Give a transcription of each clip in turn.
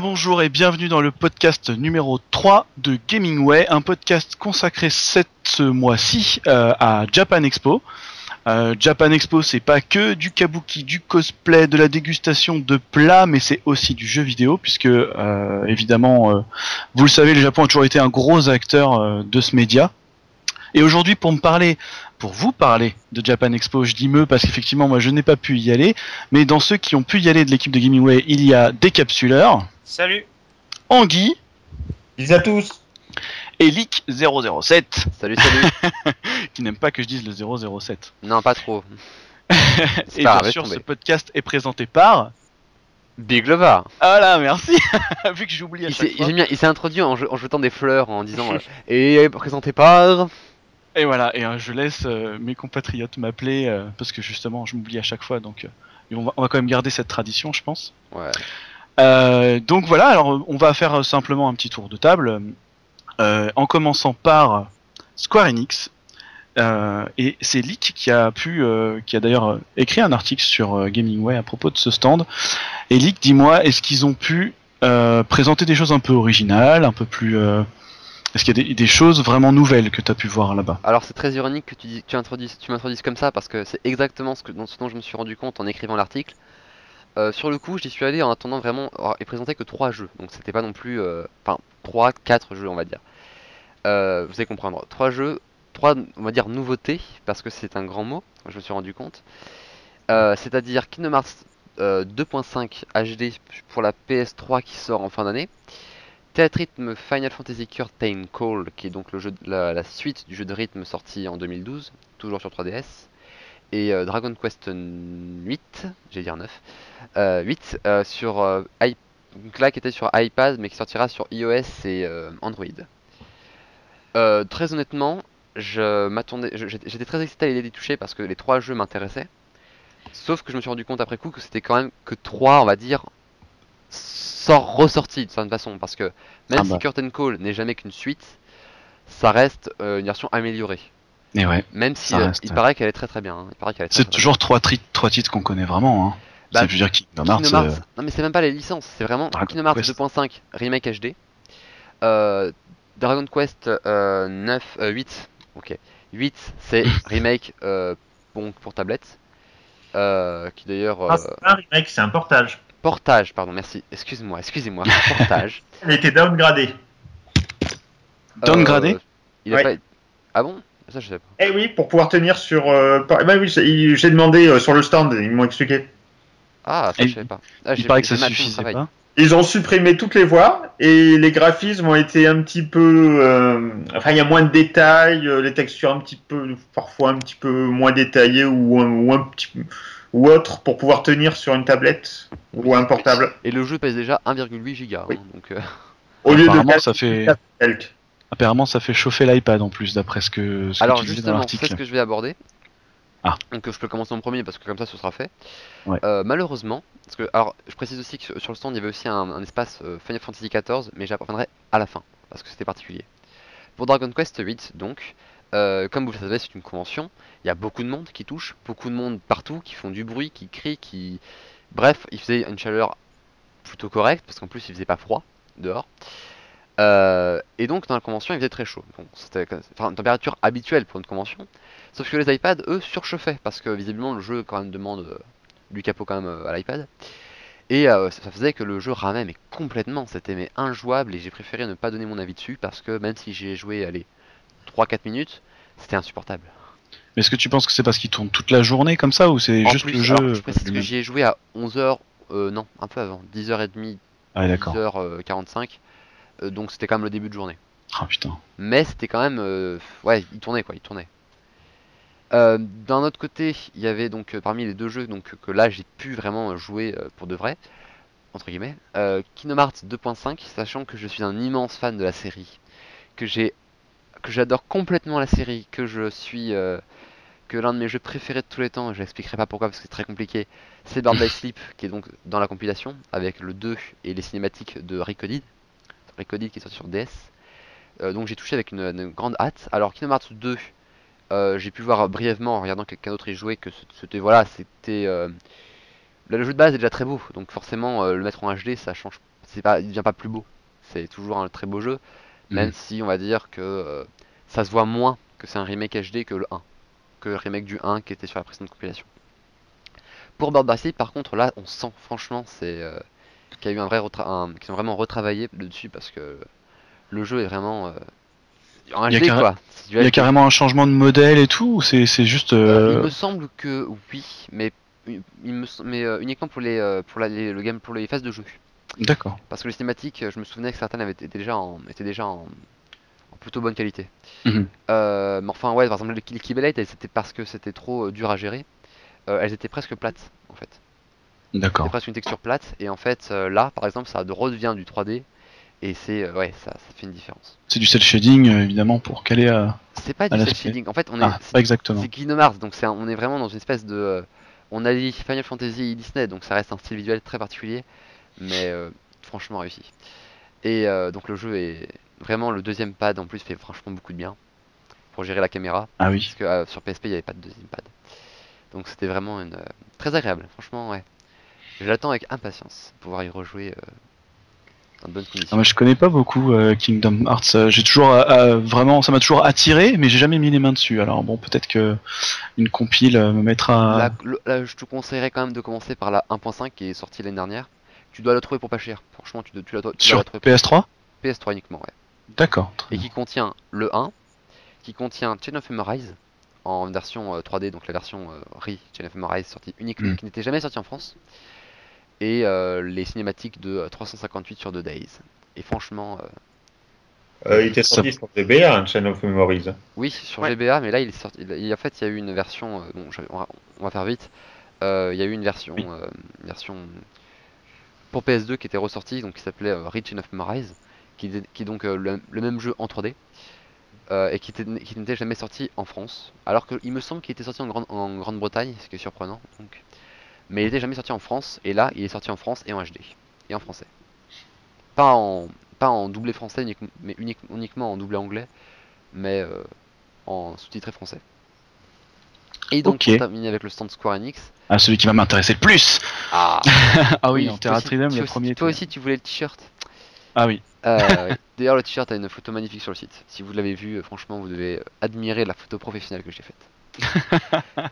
bonjour et bienvenue dans le podcast numéro 3 de Gamingway, un podcast consacré ce mois-ci euh, à Japan Expo. Euh, Japan Expo, c'est pas que du kabuki, du cosplay, de la dégustation de plats, mais c'est aussi du jeu vidéo, puisque euh, évidemment, vous le savez, le Japon a toujours été un gros acteur de ce média. Et aujourd'hui, pour me parler, pour vous parler de Japan Expo, je dis me parce qu'effectivement, moi, je n'ai pas pu y aller, mais dans ceux qui ont pu y aller de l'équipe de Gamingway, il y a des capsuleurs, Salut Anguille Bisous à tous et Lick007, Salut, salut. qui n'aime pas que je dise le 007. non, pas trop. Et pas bien sûr, ce podcast est présenté par... Big Lova. Ah là, merci Vu que j'oublie à Il chaque s'est fois. j'aime bien, il s'est introduit en, je- en jetant des fleurs, en disant euh, et présenté par. Et voilà, et euh, je laisse euh, mes compatriotes m'appeler, euh, parce que justement, je m'oublie à chaque fois, donc euh, et on, va, on va quand même garder cette tradition, je pense. Ouais. Euh, donc voilà, alors on va faire simplement un petit tour de table, euh, en commençant par Square Enix. Euh, et c'est Leak qui a pu, qui a d'ailleurs écrit un article sur Gamingway à propos de ce stand. Et Leak, dis-moi, est-ce qu'ils ont pu présenter des choses un peu originales, un peu plus... est-ce qu'il y a des, choses vraiment nouvelles que tu as pu voir là-bas? Alors c'est très ironique que tu, dis- tu introduises, tu m'introduises comme ça parce que c'est exactement ce dont je me suis rendu compte en écrivant l'article. Euh, sur le coup, j'y suis allé en attendant vraiment alors, et présenté que trois jeux, donc c'était pas non plus, euh, enfin trois, quatre jeux on va dire. Euh, vous allez comprendre, trois jeux, trois on va dire nouveautés parce que c'est un grand mot, je me suis rendu compte. C'est-à-dire Kingdom Hearts euh, 2.5 HD pour la PS3 qui sort en fin d'année. Théâtre Final Fantasy Curtain Call, qui est donc la suite du jeu de rythme sorti en 2012, toujours sur 3DS. Et euh, Dragon Quest 8, j'ai dire 9, euh, 8 euh, sur euh, donc là qui était sur iPad mais qui sortira sur iOS et euh, Android. Euh, très honnêtement, je m'attendais, je- j'étais très excité à l'idée d'y toucher parce que les trois jeux m'intéressaient. Sauf que je me suis rendu compte après coup que c'était quand même que trois, on va dire, sort ressortis de certaine façon parce que même Ah si bah. Curtain Call n'est jamais qu'une suite, ça reste euh, une version améliorée. Et ouais, Même si euh, reste, il ouais. paraît qu'elle est très très bien. hein. Il paraît qu'elle est très, c'est très toujours trois, tri- trois titres qu'on connaît vraiment. Hein. Bah, ça veut dire Kingdom. Hearts. Kingdom euh. Non mais c'est même pas les licences, c'est vraiment Dragon Kingdom Hearts Quest. 2.5 remake HD, euh, Dragon Quest euh, 9, euh, 8, ok, 8 c'est remake euh, bon, pour tablette, euh, qui d'ailleurs euh, Ah, c'est pas un remake, c'est un portage. portage, pardon, merci, excuse-moi, excusez-moi, portage. Elle été downgradée. Downgradé Euh, il a Ouais. pas... Ah bon? Ça je sais pas. Eh oui, pour pouvoir tenir sur. Euh, par- bah oui, j'ai demandé euh, sur le stand, ils m'ont expliqué. Ah ça Et je savais pas. Ah, Il j'ai- paraît que ça suffisait pas. Ils ont supprimé toutes les voix et les graphismes ont été un petit peu. euh, enfin, il y a moins de détails, euh, les textures un petit peu, parfois un petit peu moins détaillées ou, un- ou un petit ou autre pour pouvoir tenir sur une tablette ou un portable. Et le jeu pèse déjà 1,8 giga, Oui. hein, donc euh, Au lieu de ça fait, quelques. Apparemment, ça fait chauffer l'iPad en plus, d'après ce que, ce que Alors tu disais dans justement, c'est ce que je vais aborder. Ah. Donc je peux commencer en premier parce que comme ça ce sera fait. Ouais. Euh, malheureusement, parce que alors je précise aussi que sur- le stand il y avait aussi un, un espace euh, Final Fantasy XIV, mais j'y reviendrai à la fin parce que c'était particulier. Pour Dragon Quest 8 donc, euh, comme vous le savez c'est une convention, il y a beaucoup de monde qui touche, beaucoup de monde partout, qui font du bruit, qui crient, qui... Bref, il faisait une chaleur plutôt correcte parce qu'en plus il faisait pas froid dehors. Euh, et donc dans la convention il faisait très chaud. Bon, c'était enfin, une température habituelle pour une convention. Sauf que les iPads, eux, surchauffaient parce que visiblement le jeu quand même demande euh, du capot quand même euh, à l'iPad. Et ça, ça faisait que le jeu ramait mais complètement, c'était mais injouable et j'ai préféré ne pas donner mon avis dessus parce que même si j'ai joué allez 3-4 minutes, c'était insupportable. Mais est-ce que tu penses que c'est parce qu'il tourne toute la journée comme ça ou c'est juste plus, le jeu alors, je précise que j'y ai joué à 11h, euh, non, un peu avant, 10h30, Ah ouais, d'accord. 10h45, euh, donc c'était quand même le début de journée. Ah putain. mais c'était quand même euh, ouais il tournait quoi il tournait Euh, d'un autre côté il y avait donc euh, parmi les deux jeux donc que là j'ai pu vraiment jouer euh, pour de vrai entre guillemets euh, Kingdom Hearts 2.5 sachant que je suis un immense fan de la série que j'ai que j'adore complètement la série que je suis euh, que l'un de mes jeux préférés de tous les temps je l'expliquerai pas pourquoi parce que c'est très compliqué c'est Bird by Sleep qui est donc dans la compilation avec le 2 et les cinématiques de Recoded Recoded qui est sorti sur DS euh, donc j'ai touché avec une, une grande hâte. Alors Kingdom Hearts 2, euh, j'ai pu voir brièvement en regardant quelqu'un d'autre y jouer que c'était voilà, c'était euh, le jeu de base est déjà très beau, donc forcément le mettre en HD ça change c'est pas, il devient pas plus beau. C'est toujours un très beau jeu, même Mhm. si on va dire que ça se voit moins que c'est un remake HD que le 1, que le remake du 1 qui était sur la précédente compilation. Pour Bird par contre, là, on sent franchement c'est qu'il y a eu un vrai retra- un- qu'ils ont vraiment retravaillé dessus parce que le jeu est vraiment euh, en Il y a quoi. Il y a carrément un changement de modèle et tout ou c'est c'est juste. Euh, il euh, me semble que oui, mais il me sem- mais euh, uniquement pour les pour la- les, le game pour les phases de jeu. D'accord. Parce que les cinématiques, je me souvenais que certaines avaient été déjà en étaient déjà en, en plutôt bonne qualité. Mhm. Euh, mais enfin ouais, par exemple Keyblade, elles, c'était parce que c'était trop dur à gérer. elles étaient presque plates en fait. D'accord. presque une texture plate et en fait euh, là par exemple ça redevient du 3D et c'est euh, ouais ça, ça fait une différence. C'est du cel shading euh, évidemment pour caler à. C'est pas À du cel shading. En fait on est Ah, pas exactement. C'est Hearts, donc c'est on est vraiment dans une espèce de. euh, on a dit Final Fantasy et Disney, donc ça reste un style visuel très particulier, mais euh, franchement réussi. Et donc le jeu est vraiment le deuxième pad en plus fait franchement beaucoup de bien pour gérer la caméra, Ah oui. parce que sur PSP il n'y avait pas de deuxième pad. Donc c'était vraiment une, très agréable, franchement ouais. Je l'attends avec impatience, pouvoir y rejouer euh, dans de bonnes conditions. moi je connais pas beaucoup euh, Kingdom Hearts. Euh, J'ai toujours euh, vraiment, ça m'a toujours attiré, mais j'ai jamais mis les mains dessus. Alors bon, peut-être que une compile me mettra. Là, le- là, je te conseillerais quand même de commencer par la 1.5 qui est sortie l'année dernière. Tu dois la trouver pour pas cher. Franchement, tu, dois- tu la, tu dois Sur la trouver pour PS3 PS3 uniquement, ouais. D'accord. Et bien. qui contient le 1, qui contient Chain of Memories en version euh, 3D, donc la version RE Chain of Memories sortie uniquement, Mm. qui n'était jamais sortie en France, et euh, les cinématiques de euh, 358 sur 2 Days. Et franchement, euh, Euh, il était sorti sur GBA, un Chain of Memories. oui, sur Ouais. GBA, mais là il est sorti. il- en fait, il y a eu une version. euh, bon, je- on, va, on va faire vite. Euh, il y a eu une version, Oui. euh, une version pour PS2 qui était ressortie, donc qui s'appelait euh, Reach of Memories, qui, est donc euh, le, le même jeu en 3D. euh, et qui, était- qui n'était jamais sorti en France, alors qu'il me semble qu'il était sorti en, Grande- en Grande-Bretagne, ce qui est surprenant. Donc. Mais il n'était jamais sorti en France, et là il est sorti en France et en HD, et en français. Pas en, pas en doublé français, mais unique- uniquement en doublé anglais, mais euh, en sous-titré français. Et donc, Ok. pour terminer avec le stand Square Enix. Ah, celui qui va m'intéresser le plus. Ah, Ah oui, en toi Terra Tridem, le premier. Toi était- aussi, tu voulais le t-shirt. Ah oui. Euh, D'ailleurs, le t-shirt a une photo magnifique sur le site. Si vous l'avez vu, euh, franchement, vous devez admirer la photo professionnelle que j'ai faite.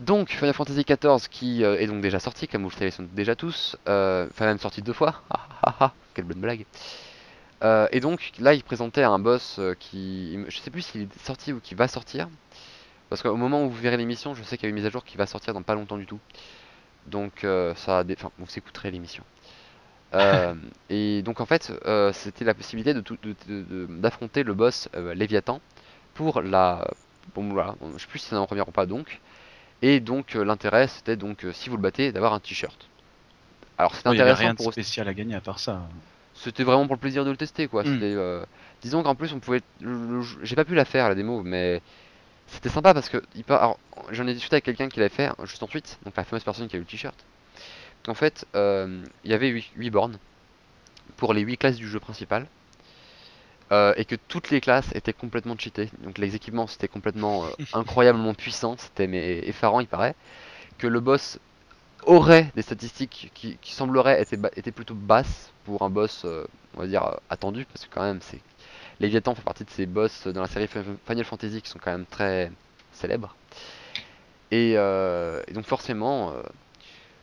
donc, Final Fantasy XIV qui euh, est donc déjà sorti, comme vous le savez sont déjà tous. Euh, Enfin, même sorti deux fois. Ah, ah, ah, quelle bonne blague. Euh, et donc, là, il présentait un boss euh, qui. Je sais plus s'il est sorti ou qui va sortir. Parce qu'au moment où vous verrez l'émission, je sais qu'il y a une mise à jour qui va sortir dans pas longtemps du tout. Donc, ça a des... Enfin, vous écouterez l'émission. Et donc en fait, c'était la possibilité de tout- de- de- de- d'affronter le boss Léviathan pour la. Bon voilà, je sais plus si c'est en première ou pas donc. Et donc euh, l'intérêt c'était donc euh, si vous le battez d'avoir un t-shirt. Alors c'était Oh, Il y avait intéressant rien de spécial à gagner à part ça. c'était vraiment pour le plaisir de le tester quoi. Mm. C'était, euh, Disons qu'en plus on pouvait. J'ai pas pu la faire la démo, mais c'était sympa parce que il j'en ai discuté avec quelqu'un qui l'avait fait juste ensuite, donc la fameuse personne qui a eu le t-shirt. En fait, euh, il y avait 8, bornes pour les 8 classes du jeu principal. Euh, et que toutes les classes étaient complètement cheatées. Donc les équipements c'était complètement euh, incroyablement puissant, c'était mais effarant il paraît. Que le boss aurait des statistiques qui, qui sembleraient être, ba- étaient plutôt basses pour un boss, euh, on va dire, attendu, parce que quand même, c'est Léviathan fait partie de ces boss dans la série Fi- Final Fantasy qui sont quand même très célèbres. Et, et donc forcément,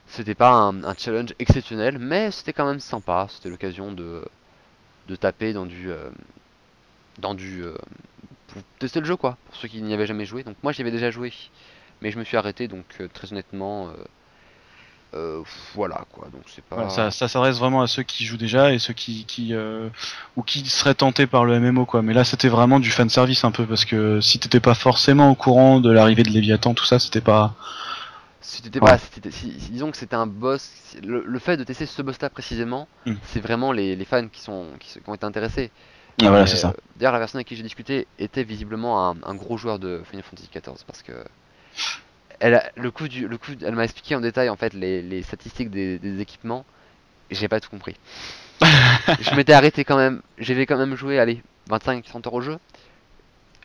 c'était pas un, un challenge exceptionnel, mais c'était quand même sympa. C'était l'occasion de, de taper dans du, euh, dans du, euh, pour tester le jeu quoi, pour ceux qui n'y avaient jamais joué. Donc moi j'y avais déjà joué, mais je me suis arrêté. Donc euh, très honnêtement, voilà quoi. Donc c'est pas. Ça, s'adresse vraiment à ceux qui jouent déjà et ceux qui, ou qui seraient tentés par le MMO quoi. Mais là c'était vraiment du fan service un peu parce que si t'étais pas forcément au courant de l'arrivée de Léviathan tout ça c'était pas. Pas, si- si- disons que c'était un boss. Le, le fait de tester ce boss-là précisément, Mm. c'est vraiment les, les fans qui sont qui, ont été intéressés. Ah, voilà Mais, c'est ça. euh, D'ailleurs, la personne avec qui j'ai discuté était visiblement un, un gros joueur de Final Fantasy XIV parce que elle a, le coup du, le coup, elle m'a expliqué en détail en fait les, les statistiques des, des équipements. et J'ai pas tout compris. je m'étais arrêté quand même. J'avais quand même joué, allez, 25-30 heures au jeu.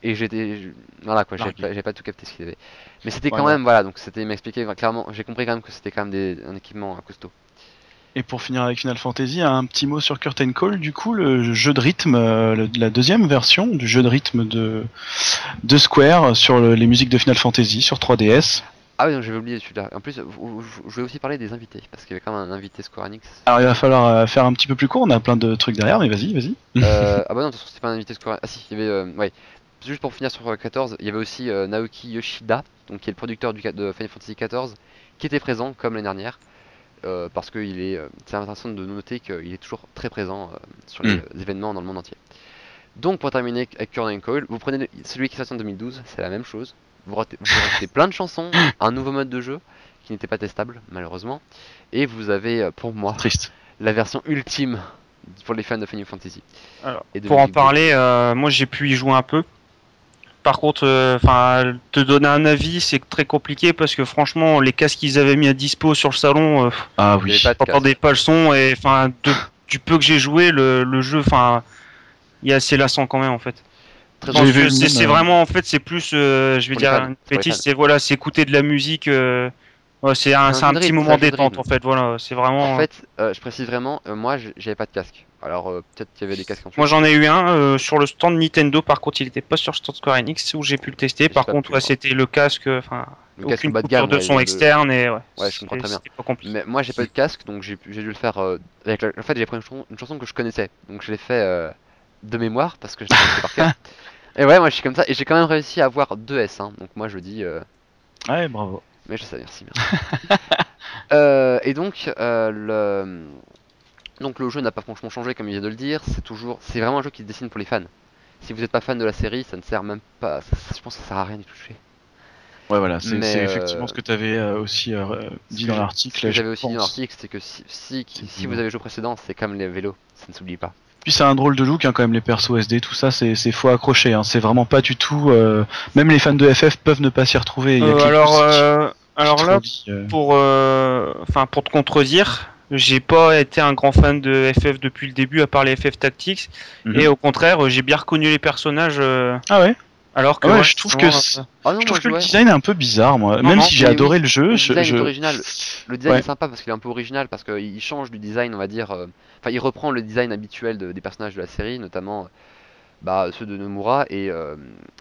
Et j'étais, voilà quoi, j'ai pas, tout capté ce qu'il avait. Mais c'était quand ouais. même, voilà, donc c'était, expliqué clairement, j'ai compris quand même que c'était quand même des, un équipement costaud. Et pour finir avec Final Fantasy, un petit mot sur Curtain Call, du coup, le jeu de rythme, euh, la deuxième version du jeu de rythme de, de Square sur les musiques de Final Fantasy sur 3DS. Ah oui, j'avais oublié celui-là. En plus, je voulais aussi parler des invités, parce qu'il y avait quand même un invité Square Enix. Alors il va falloir euh, faire un petit peu plus court, on a plein de trucs derrière, mais vas-y, vas-y. Euh, ah bah non, de toute façon, c'est pas un invité Square Ah si, il y avait... Euh, ouais. Juste pour finir sur 14, il y avait aussi Naoki Yoshida, donc qui est le producteur du, de Final Fantasy XIV, qui était présent comme l'année dernière. parce que il est, c'est intéressant de noter qu'il est toujours très présent sur les hmm. événements dans le monde entier. Donc pour terminer avec Curtain Coil, vous prenez celui qui est sorti en 2012, c'est la même chose. Vous rajoutez, plein de chansons, un nouveau mode de jeu qui n'était pas testable malheureusement, et vous avez euh, pour moi Triste. la version ultime pour les fans de Final Fantasy. pour en parler, euh, moi j'ai pu y jouer un peu. Par contre, euh, enfin, te donner un avis, c'est très compliqué parce que franchement, les casques qu'ils avaient mis à dispo sur le salon, ah oui, j'entendais pas le son et enfin, du peu que j'ai joué, le, le jeu, enfin, il est assez lassant quand même en fait. C'est euh, vraiment en fait c'est plus euh, je vais dire une c'est voilà c'est écouter de la musique euh, c'est un, un, petit moment détente en fait voilà c'est vraiment en fait je précise vraiment moi j'avais pas de casque alors peut-être qu'il y avait des casques en moi j'en ai eu un sur le stand Nintendo par contre il était pas sur le stand Square Enix où j'ai pu le tester par contre c'était le casque enfin aucune bas de gamme de son externe et ouais, ouais je comprends très bien mais moi j'ai pas eu de casque donc j'ai dû le faire avec en fait j'ai pris une chanson, une chanson que je connaissais donc je l'ai fait de mémoire parce que je l'ai par cœur Et ouais, moi je suis comme ça. Et j'ai quand même réussi à avoir 2 S. Hein. Donc moi je dis. Euh... Ouais, bravo. Mais je sais, merci. merci. euh, et donc, euh, le... donc le jeu n'a pas franchement changé comme il vient de le dire. C'est toujours, c'est vraiment un jeu qui se dessine pour les fans. Si vous n'êtes pas fan de la série, ça ne sert même pas. je pense que ça sert à rien d'y toucher. Ouais, voilà, c'est effectivement ce que tu avais euh, aussi euh, dit dans l'article. Ce que j'avais aussi dit dans l'article, c'est que si, si, si vous avez joué précédent, c'est comme les vélos, ça ne s'oublie pas. Puis c'est un drôle de look hein, quand même les persos SD, tout ça c'est faux accroché. Hein. C'est vraiment pas du tout. Euh, même les fans de FF peuvent ne pas s'y retrouver. Euh, alors euh, alors là pour enfin pour te contredire, j'ai pas été un grand fan de FF depuis le début à part les FF Tactics mhm. et au contraire j'ai bien reconnu les personnages. Ah ouais. Alors que ah je trouve que, ah je trouve que le design est un peu bizarre, moi. Même si j'ai adoré le jeu, le design est original. Le design est sympa parce qu'il est un peu original parce qu'il change du design, on va dire. Euh, enfin, il reprend le design habituel des personnages de la série, notamment bah, ceux de Nomura, et, euh,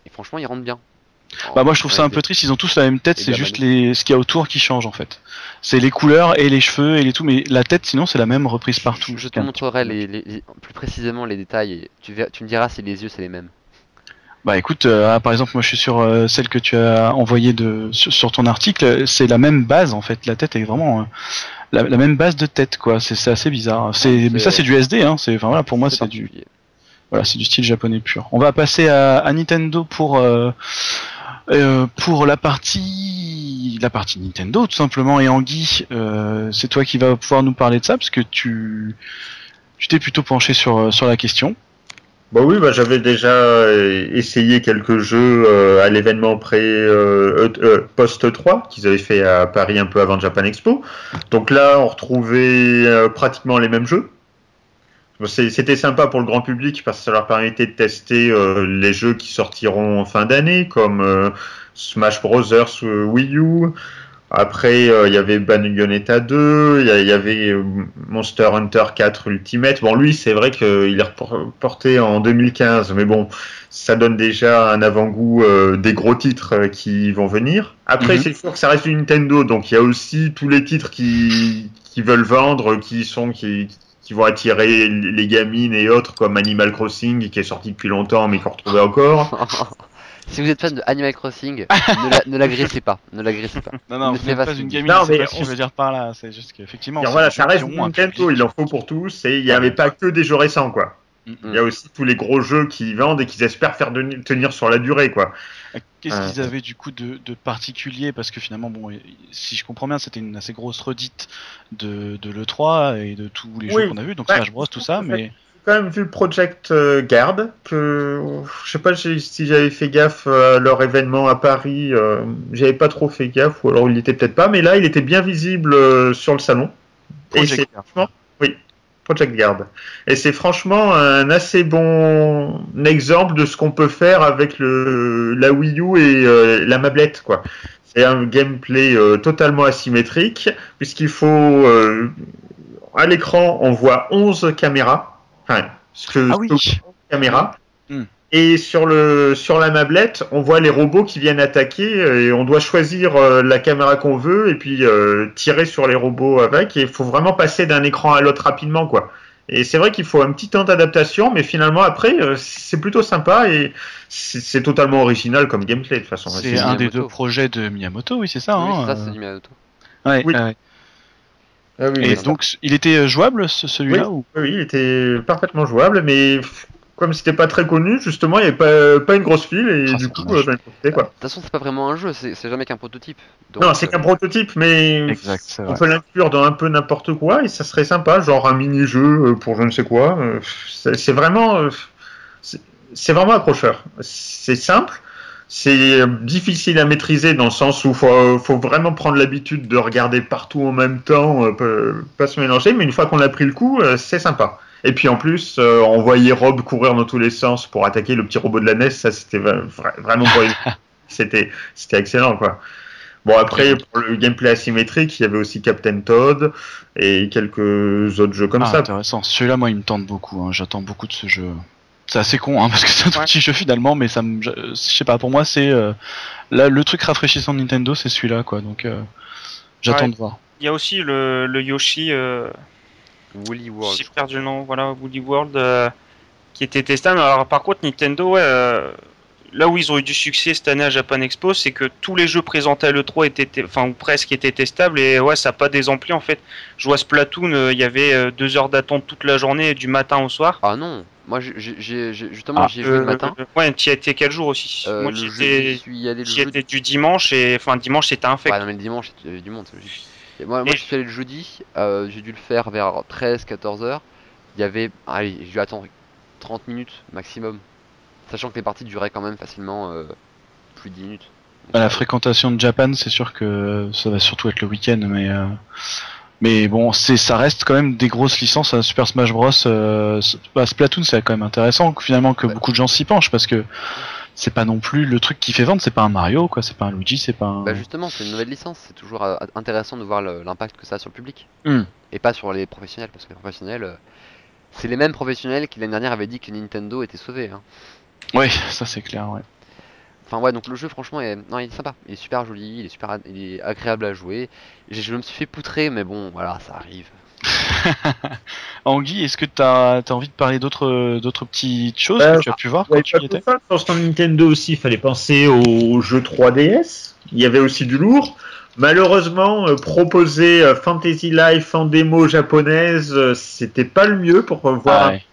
et franchement, il rentre bien. Bah moi je trouve ça un peu triste, ils ont tous la même tête, c'est juste les ce qu'il y a autour qui change en fait. C'est les couleurs et les cheveux et les tout, mais la tête sinon c'est la même reprise partout. Je, te montrerai les, plus précisément les détails et tu, tu me diras si les yeux c'est les mêmes. Bah écoute, euh, ah, par exemple, moi je suis sur euh, celle que tu as envoyée de, sur, ton article, c'est la même base en fait. La tête est vraiment euh, la, même base de tête quoi. C'est assez bizarre. C'est mais ça c'est du SD hein. C'est enfin voilà pour moi c'est du voilà c'est du style japonais pur. On va passer à, à Nintendo pour pour la partie Nintendo tout simplement et Anguille, c'est toi qui vas pouvoir nous parler de ça parce que tu t'es plutôt penché sur sur la question. Bah oui, bah j'avais déjà euh, essayé quelques jeux euh, à l'événement pré euh, post 3 qu'ils avaient fait à Paris un peu avant Japan Expo. Donc là, on retrouvait pratiquement les mêmes jeux. C'était sympa pour le grand public parce que ça leur permettait de tester les jeux qui sortiront en fin d'année, comme Smash Bros. Wii U, après, euh, il y avait Bayonetta 2, il y, avait euh, Monster Hunter 4 Ultimate. Bon, lui, c'est vrai qu'il est reporté en 2015, mais bon, ça donne déjà un avant-goût euh, des gros titres qui vont venir. Après, mhm. c'est sûr que ça reste du Nintendo, donc il y a aussi tous les titres qui, qui veulent vendre, qui sont qui, qui vont attirer les gamines et autres, comme Animal Crossing, qui est sorti depuis longtemps, mais qu'on retrouvait encore. Si vous êtes fan de Animal Crossing, ne l'agressez pas. Ne l'agressez pas. Non, non, vous n'êtes pas une gamine, mais pas ce que je veux dire par là. C'est juste qu'effectivement. Voilà, ça reste Nintendo, il en faut pour tous, et il n'y avait pas que des jeux récents, quoi. Il y a aussi tous les gros jeux qui vendent et qui espèrent faire tenir sur la durée, quoi. Qu'est-ce qu'ils avaient du coup de, particulier Parce que finalement, bon, si je comprends bien, c'était une assez grosse redite de, de l'E3 et de tous les jeux qu'on a vus, donc Smash Bros, tout ça, mais quand même vu Project euh, Guard, que je sais pas si j'avais fait gaffe à leur événement à Paris, euh, j'avais pas trop fait gaffe, ou alors il était peut-être pas, mais là il était bien visible euh, sur le salon. Project Guard. Oui, Project Guard. Et c'est franchement un assez bon exemple de ce qu'on peut faire avec le, la Wii U et la mablette, quoi. C'est un gameplay totalement asymétrique, puisqu'il faut à l'écran, on voit 11 caméras. Enfin, ce que, Ah oui. caméras. Hmm. Et sur, le, sur la mablette, on voit les robots qui viennent attaquer et on doit choisir euh, la caméra qu'on veut et puis euh, tirer sur les robots avec. Et il faut vraiment passer d'un écran à l'autre rapidement, quoi. Et c'est vrai qu'il faut un petit temps d'adaptation, mais finalement après, euh, c'est plutôt sympa et c'est totalement original comme gameplay de toute façon. C'est un des Miyamoto. deux projets de Miyamoto, oui, c'est ça. Oui, hein, c'est ça, euh, c'est Miyamoto. ouais, Oui. Ah oui, Et donc, il était euh, jouable, ce- celui-là ou... Oui, il était parfaitement jouable, mais comme c'était pas très connu, justement, il n'y avait pas, pas une grosse file et Ah, du coup, euh, profité, quoi. De toute façon, c'est pas vraiment un jeu, c'est jamais qu'un prototype. Donc, non, c'est euh, qu'un prototype, mais Exact, on vrai. peut l'inclure dans un peu n'importe quoi et ça serait sympa, genre un mini-jeu euh, pour je ne sais quoi. euh, C'est vraiment, c'est vraiment accrocheur. C'est simple. C'est difficile à maîtriser dans le sens où faut, faut vraiment prendre l'habitude de regarder partout en même temps, pas- se mélanger, mais une fois qu'on a pris le coup, c'est sympa. Et puis en plus, euh, on voyait Rob courir dans tous les sens pour attaquer le petit robot de la NES, ça c'était vra- vra- vraiment pour c'était c'était excellent quoi. Bon après pour le gameplay asymétrique, il y avait aussi Captain Todd et quelques autres jeux comme ah, ça. intéressant. Celui-là, moi, il me tente beaucoup. hein. J'attends beaucoup de ce jeu. C'est assez con, hein, parce que c'est un tout Ouais. petit jeu finalement, mais ça me, je je sais pas. Pour moi, c'est euh, là le truc rafraîchissant de Nintendo, c'est celui-là, quoi. Donc, euh, j'attends Ouais. de voir. Il y a aussi le, le Yoshi, euh, Woolly World. j'ai perdu le nom, voilà, Woolly World, euh, qui était testable. Alors par contre, Nintendo, ouais, euh, là où ils ont eu du succès cette année à Japan Expo, c'est que tous les jeux présentés à l'E3 étaient, enfin ou presque étaient testables et ouais, ça n'a pas désempli en fait. Je vois Splatoon, euh, il y avait euh, deux heures d'attente toute la journée, du matin au soir. Ah non, moi j'ai- justement Ah, j'y ai joué le matin. ouais, tu y as été quel jour aussi Euh, Moi j'y étais- étais du dimanche et enfin dimanche c'était infect. Ouais, non, mais le dimanche, il y avait du monde. c'est logique. Et moi, je suis allé le jeudi, euh, j'ai dû le faire vers 13-14 heures. Il y avait. Allez, j'ai dû attendre 30 minutes maximum. Sachant que les parties duraient quand même facilement euh, plus de 10 minutes. Donc, Bah, la fréquentation de Japan, c'est sûr que ça va surtout être le week-end, mais euh, mais bon, c'est ça reste quand même des grosses licences. à Super Smash Bros. Euh, bah, Splatoon, c'est quand même intéressant que, finalement que Ouais. beaucoup de gens s'y penchent parce que c'est pas non plus le truc qui fait vendre. C'est pas un Mario, quoi. C'est pas un Luigi, c'est pas un. Bah justement, c'est une nouvelle licence, c'est toujours euh, intéressant de voir l'impact que ça a sur le public. Hmm. Et pas sur les professionnels, parce que les professionnels, euh, c'est les mêmes professionnels qui l'année dernière avaient dit que Nintendo était sauvé. hein. Ouais, ça c'est clair. Ouais. Enfin ouais, donc le jeu franchement, est... Non, il est sympa, il est super joli, il est super, il est agréable à jouer. Je me suis fait poutrer, mais bon, voilà, ça arrive. Anguille, est-ce que t'as as envie de parler d'autres d'autres petites choses Euh, que tu as pu voir quand tu y étais? ça. Sur son Nintendo aussi, il fallait penser aux jeux 3DS. Il y avait aussi du lourd. Malheureusement, euh, proposer euh, Fantasy Life en démo japonaise, euh, c'était pas le mieux pour euh, voir. Ah ouais.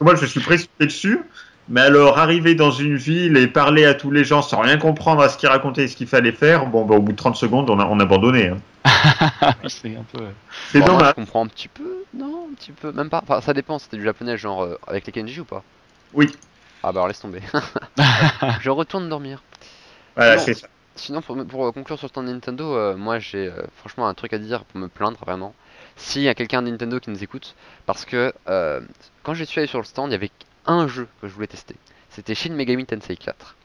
Moi, je suis précipité dessus. Mais alors, arriver dans une ville et parler à tous les gens sans rien comprendre à ce qu'ils racontaient et ce qu'il fallait faire, bon, bah, au bout de 30 secondes, on a, on a abandonné. hein. c'est un peu. C'est Bon, moi, dommage. je comprends un petit peu, non, un petit peu, même pas. Enfin, ça dépend, c'était du japonais genre euh, avec les Kenji ou pas? Oui. Ah bah alors laisse tomber. je retourne dormir. Voilà, Non. c'est ça. Sinon, pour, conclure sur ton Nintendo, euh, moi j'ai euh, franchement un truc à dire pour me plaindre vraiment. S'il y a quelqu'un de Nintendo qui nous écoute, parce que quand je suis allé sur le stand, il y avait un jeu que je voulais tester. C'était Shin Megami Tensei 4.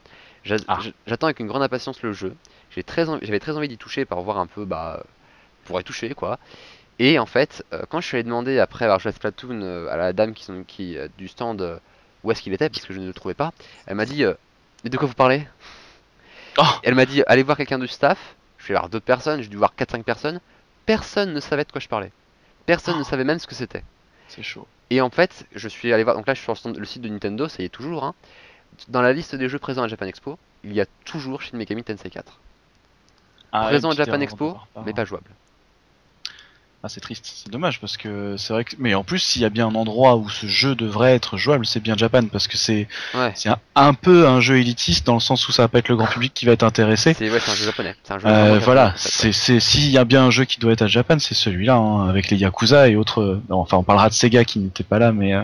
Ah. J'attends avec une grande impatience le jeu. J'ai très envie- J'avais très envie d'y toucher pour voir un peu, bah, pour y toucher quoi. Et en fait, euh, quand je suis allé demander après avoir joué à Splatoon euh, à la dame qui, sont, qui euh, du stand où est-ce qu'il était, parce que je ne le trouvais pas, elle m'a dit Mais de quoi vous parlez? Oh. Elle m'a dit allez voir quelqu'un du staff. Je vais voir d'autres personnes, j'ai dû voir 4-5 personnes. Personne ne savait de quoi je parlais. Personne Oh. ne savait même ce que c'était. C'est chaud. Et en fait, je suis allé voir. Donc là, je suis sur le, stand- le site de Nintendo, ça y est toujours. hein. Dans la liste des jeux présents à Japan Expo, il y a toujours Shin Megami Tensei 4. Ah, Présent à Japan Expo, mais pas jouable. Ah, c'est triste, c'est dommage parce que c'est vrai que. Mais en plus, s'il y a bien un endroit où ce jeu devrait être jouable, c'est bien Japan parce que c'est Ouais. c'est un, un peu un jeu élitiste dans le sens où ça va pas être le grand public qui va être intéressé. C'est ouais, un jeu japonais. C'est un jeu Euh, voilà, c'est s'il y a bien un jeu qui doit être à Japan, c'est celui-là hein, avec les Yakuza et autres. euh, non, enfin, on parlera de Sega qui n'était pas là, mais euh,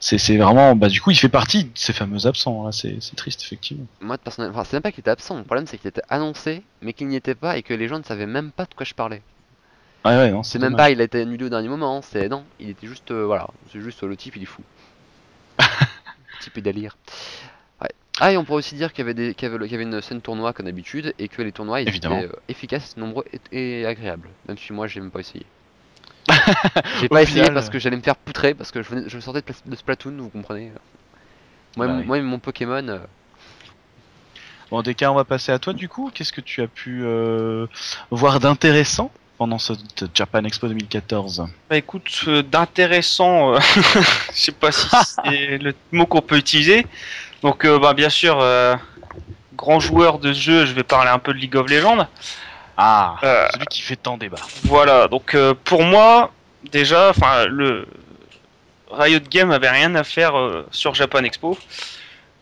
c'est vraiment. Bah, du coup, il fait partie de ces fameux absents. Là, c'est c'est triste effectivement. Moi, personnellement, enfin, c'est même pas qu'il était absent. Le problème, c'est qu'il était annoncé, mais qu'il n'y était pas et que les gens ne savaient même pas de quoi je parlais. Ouais, non, C'est même dommage. pas, il a été annulé au dernier moment. C'est non, il était juste, euh, voilà, c'est juste euh, le type, il est fou. le type est délire. Ouais. Ah, et on pourrait aussi dire qu'il y avait des, qu'il y avait, qu'il y avait une scène tournoi comme d'habitude et que les tournois ils Évidemment. étaient euh, efficaces, nombreux et, et agréables. Même si moi, j'ai même pas essayé. J'ai pas essayé parce que j'allais me faire poutrer parce que je, venais, je me sortais de, Splatoon, vous comprenez. Moi, bah moi mon Pokémon. Euh, bon, DK, on va passer à toi du coup. Qu'est-ce que tu as pu euh, voir d'intéressant pendant ce Japan Expo 2014 Bah écoute, euh, d'intéressant, je sais pas si c'est le mot qu'on peut utiliser. Donc, bah bien sûr, grand joueur de jeu, je vais parler un peu de League of Legends. Ah, euh, celui qui fait tant débat. Voilà, donc euh, pour moi, déjà, enfin, le Riot Game avait rien à faire euh, sur Japan Expo.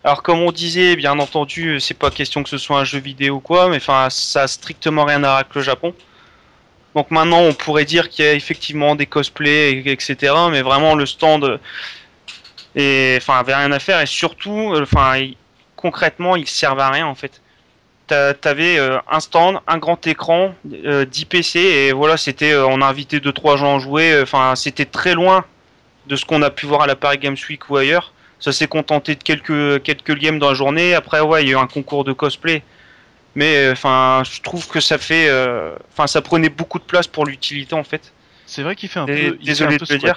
Alors comme on disait, bien entendu, c'est pas question que ce soit un jeu vidéo ou quoi, mais enfin, ça a strictement rien à voir avec le Japon. Donc maintenant, on pourrait dire qu'il y a effectivement des cosplays, etc. Mais vraiment, le stand, et, enfin, avait rien à faire et surtout, enfin, concrètement, il servait à rien en fait t'avais euh, un stand, un grand écran, 10 euh, PC et voilà, c'était euh, on a invité 2 trois gens à jouer, enfin c'était très loin de ce qu'on a pu voir à la Paris Games Week ou ailleurs. Ça s'est contenté de quelques quelques games dans la journée. Après ouais, il y a eu un concours de cosplay. Mais enfin, je trouve que ça fait enfin ça prenait beaucoup de place pour l'utilité en fait. C'est vrai qu'il fait un peu désolé de le dire.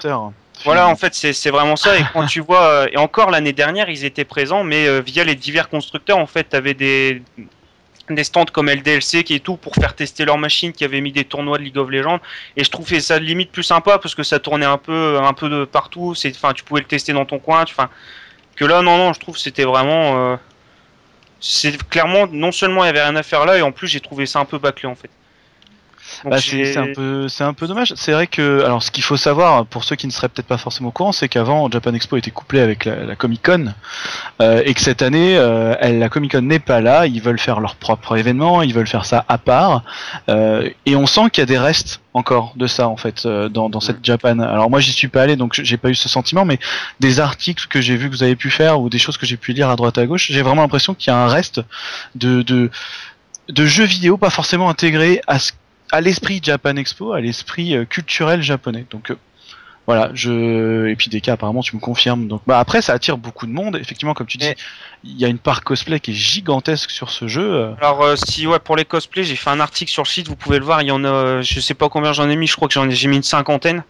Voilà, en fait, c'est vraiment ça. Et quand tu vois, et encore l'année dernière, ils étaient présents, mais via les divers constructeurs, en fait, tu avais des, des stands comme LDLC qui est tout pour faire tester leur machine qui avait mis des tournois de League of Legends et je trouvais ça limite plus sympa parce que ça tournait un peu un peu de partout c'est enfin tu pouvais le tester dans ton coin enfin que là non non je trouve c'était vraiment euh, c'est clairement non seulement il y avait rien à faire là et en plus j'ai trouvé ça un peu bâclé en fait bah, c'est un peu, c'est un peu dommage. C'est vrai que, alors, ce qu'il faut savoir pour ceux qui ne seraient peut-être pas forcément au courant, c'est qu'avant Japan Expo était couplé avec la, Comic Con euh, et que cette année, euh, la Comic Con n'est pas là. Ils veulent faire leur propre événement, ils veulent faire ça à part, euh, et on sent qu'il y a des restes encore de ça en fait dans, dans cette. Japan. Alors moi j'y suis pas allé donc j'ai pas eu ce sentiment, mais des articles que j'ai vu que vous avez pu faire ou des choses que j'ai pu lire à droite à gauche, j'ai vraiment l'impression qu'il y a un reste de, de de jeux vidéo pas forcément intégrés à ce à l'esprit Japan Expo, à l'esprit euh, culturel japonais. Donc euh, voilà, je et puis des cas apparemment tu me confirmes. Donc bah après ça attire beaucoup de monde. Effectivement, comme tu dis, il y a une part cosplay qui est gigantesque sur ce jeu. Euh. Alors si ouais pour les cosplays, j'ai fait un article sur le site, vous pouvez le voir. Il y en a, je sais pas combien j'en ai mis, je crois que j'en ai j'ai mis une cinquantaine.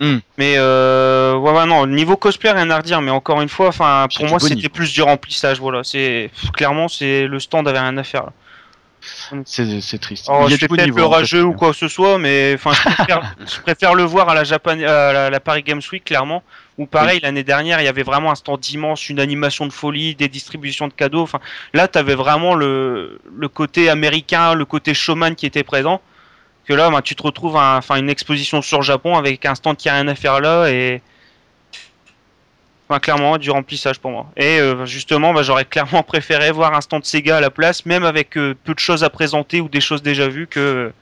Hmm. Mais euh, ouais, ouais, non, niveau cosplay rien à redire, mais encore une fois, enfin pour moi c'était plus du remplissage. Voilà, c'est clairement c'est le stand avait rien à faire. Là. C'est triste. Oh, c'est peut-être le rageux ou quoi que ce soit, mais enfin, je, préfère, le voir à la, Japan, à la, Paris Games Week, clairement. Ou pareil, l'année dernière, il y avait vraiment un stand immense, une animation de folie, des distributions de cadeaux. Enfin, là, tu avais vraiment le, le côté américain, le côté showman qui était présent. Que là, ben, tu te retrouves à enfin, une exposition sur Japon avec un stand qui a rien à faire là et Enfin, clairement, du remplissage pour moi. Et euh, justement, bah, j'aurais clairement préféré voir un stand Sega à la place, même avec euh, peu de choses à présenter ou des choses déjà vues que.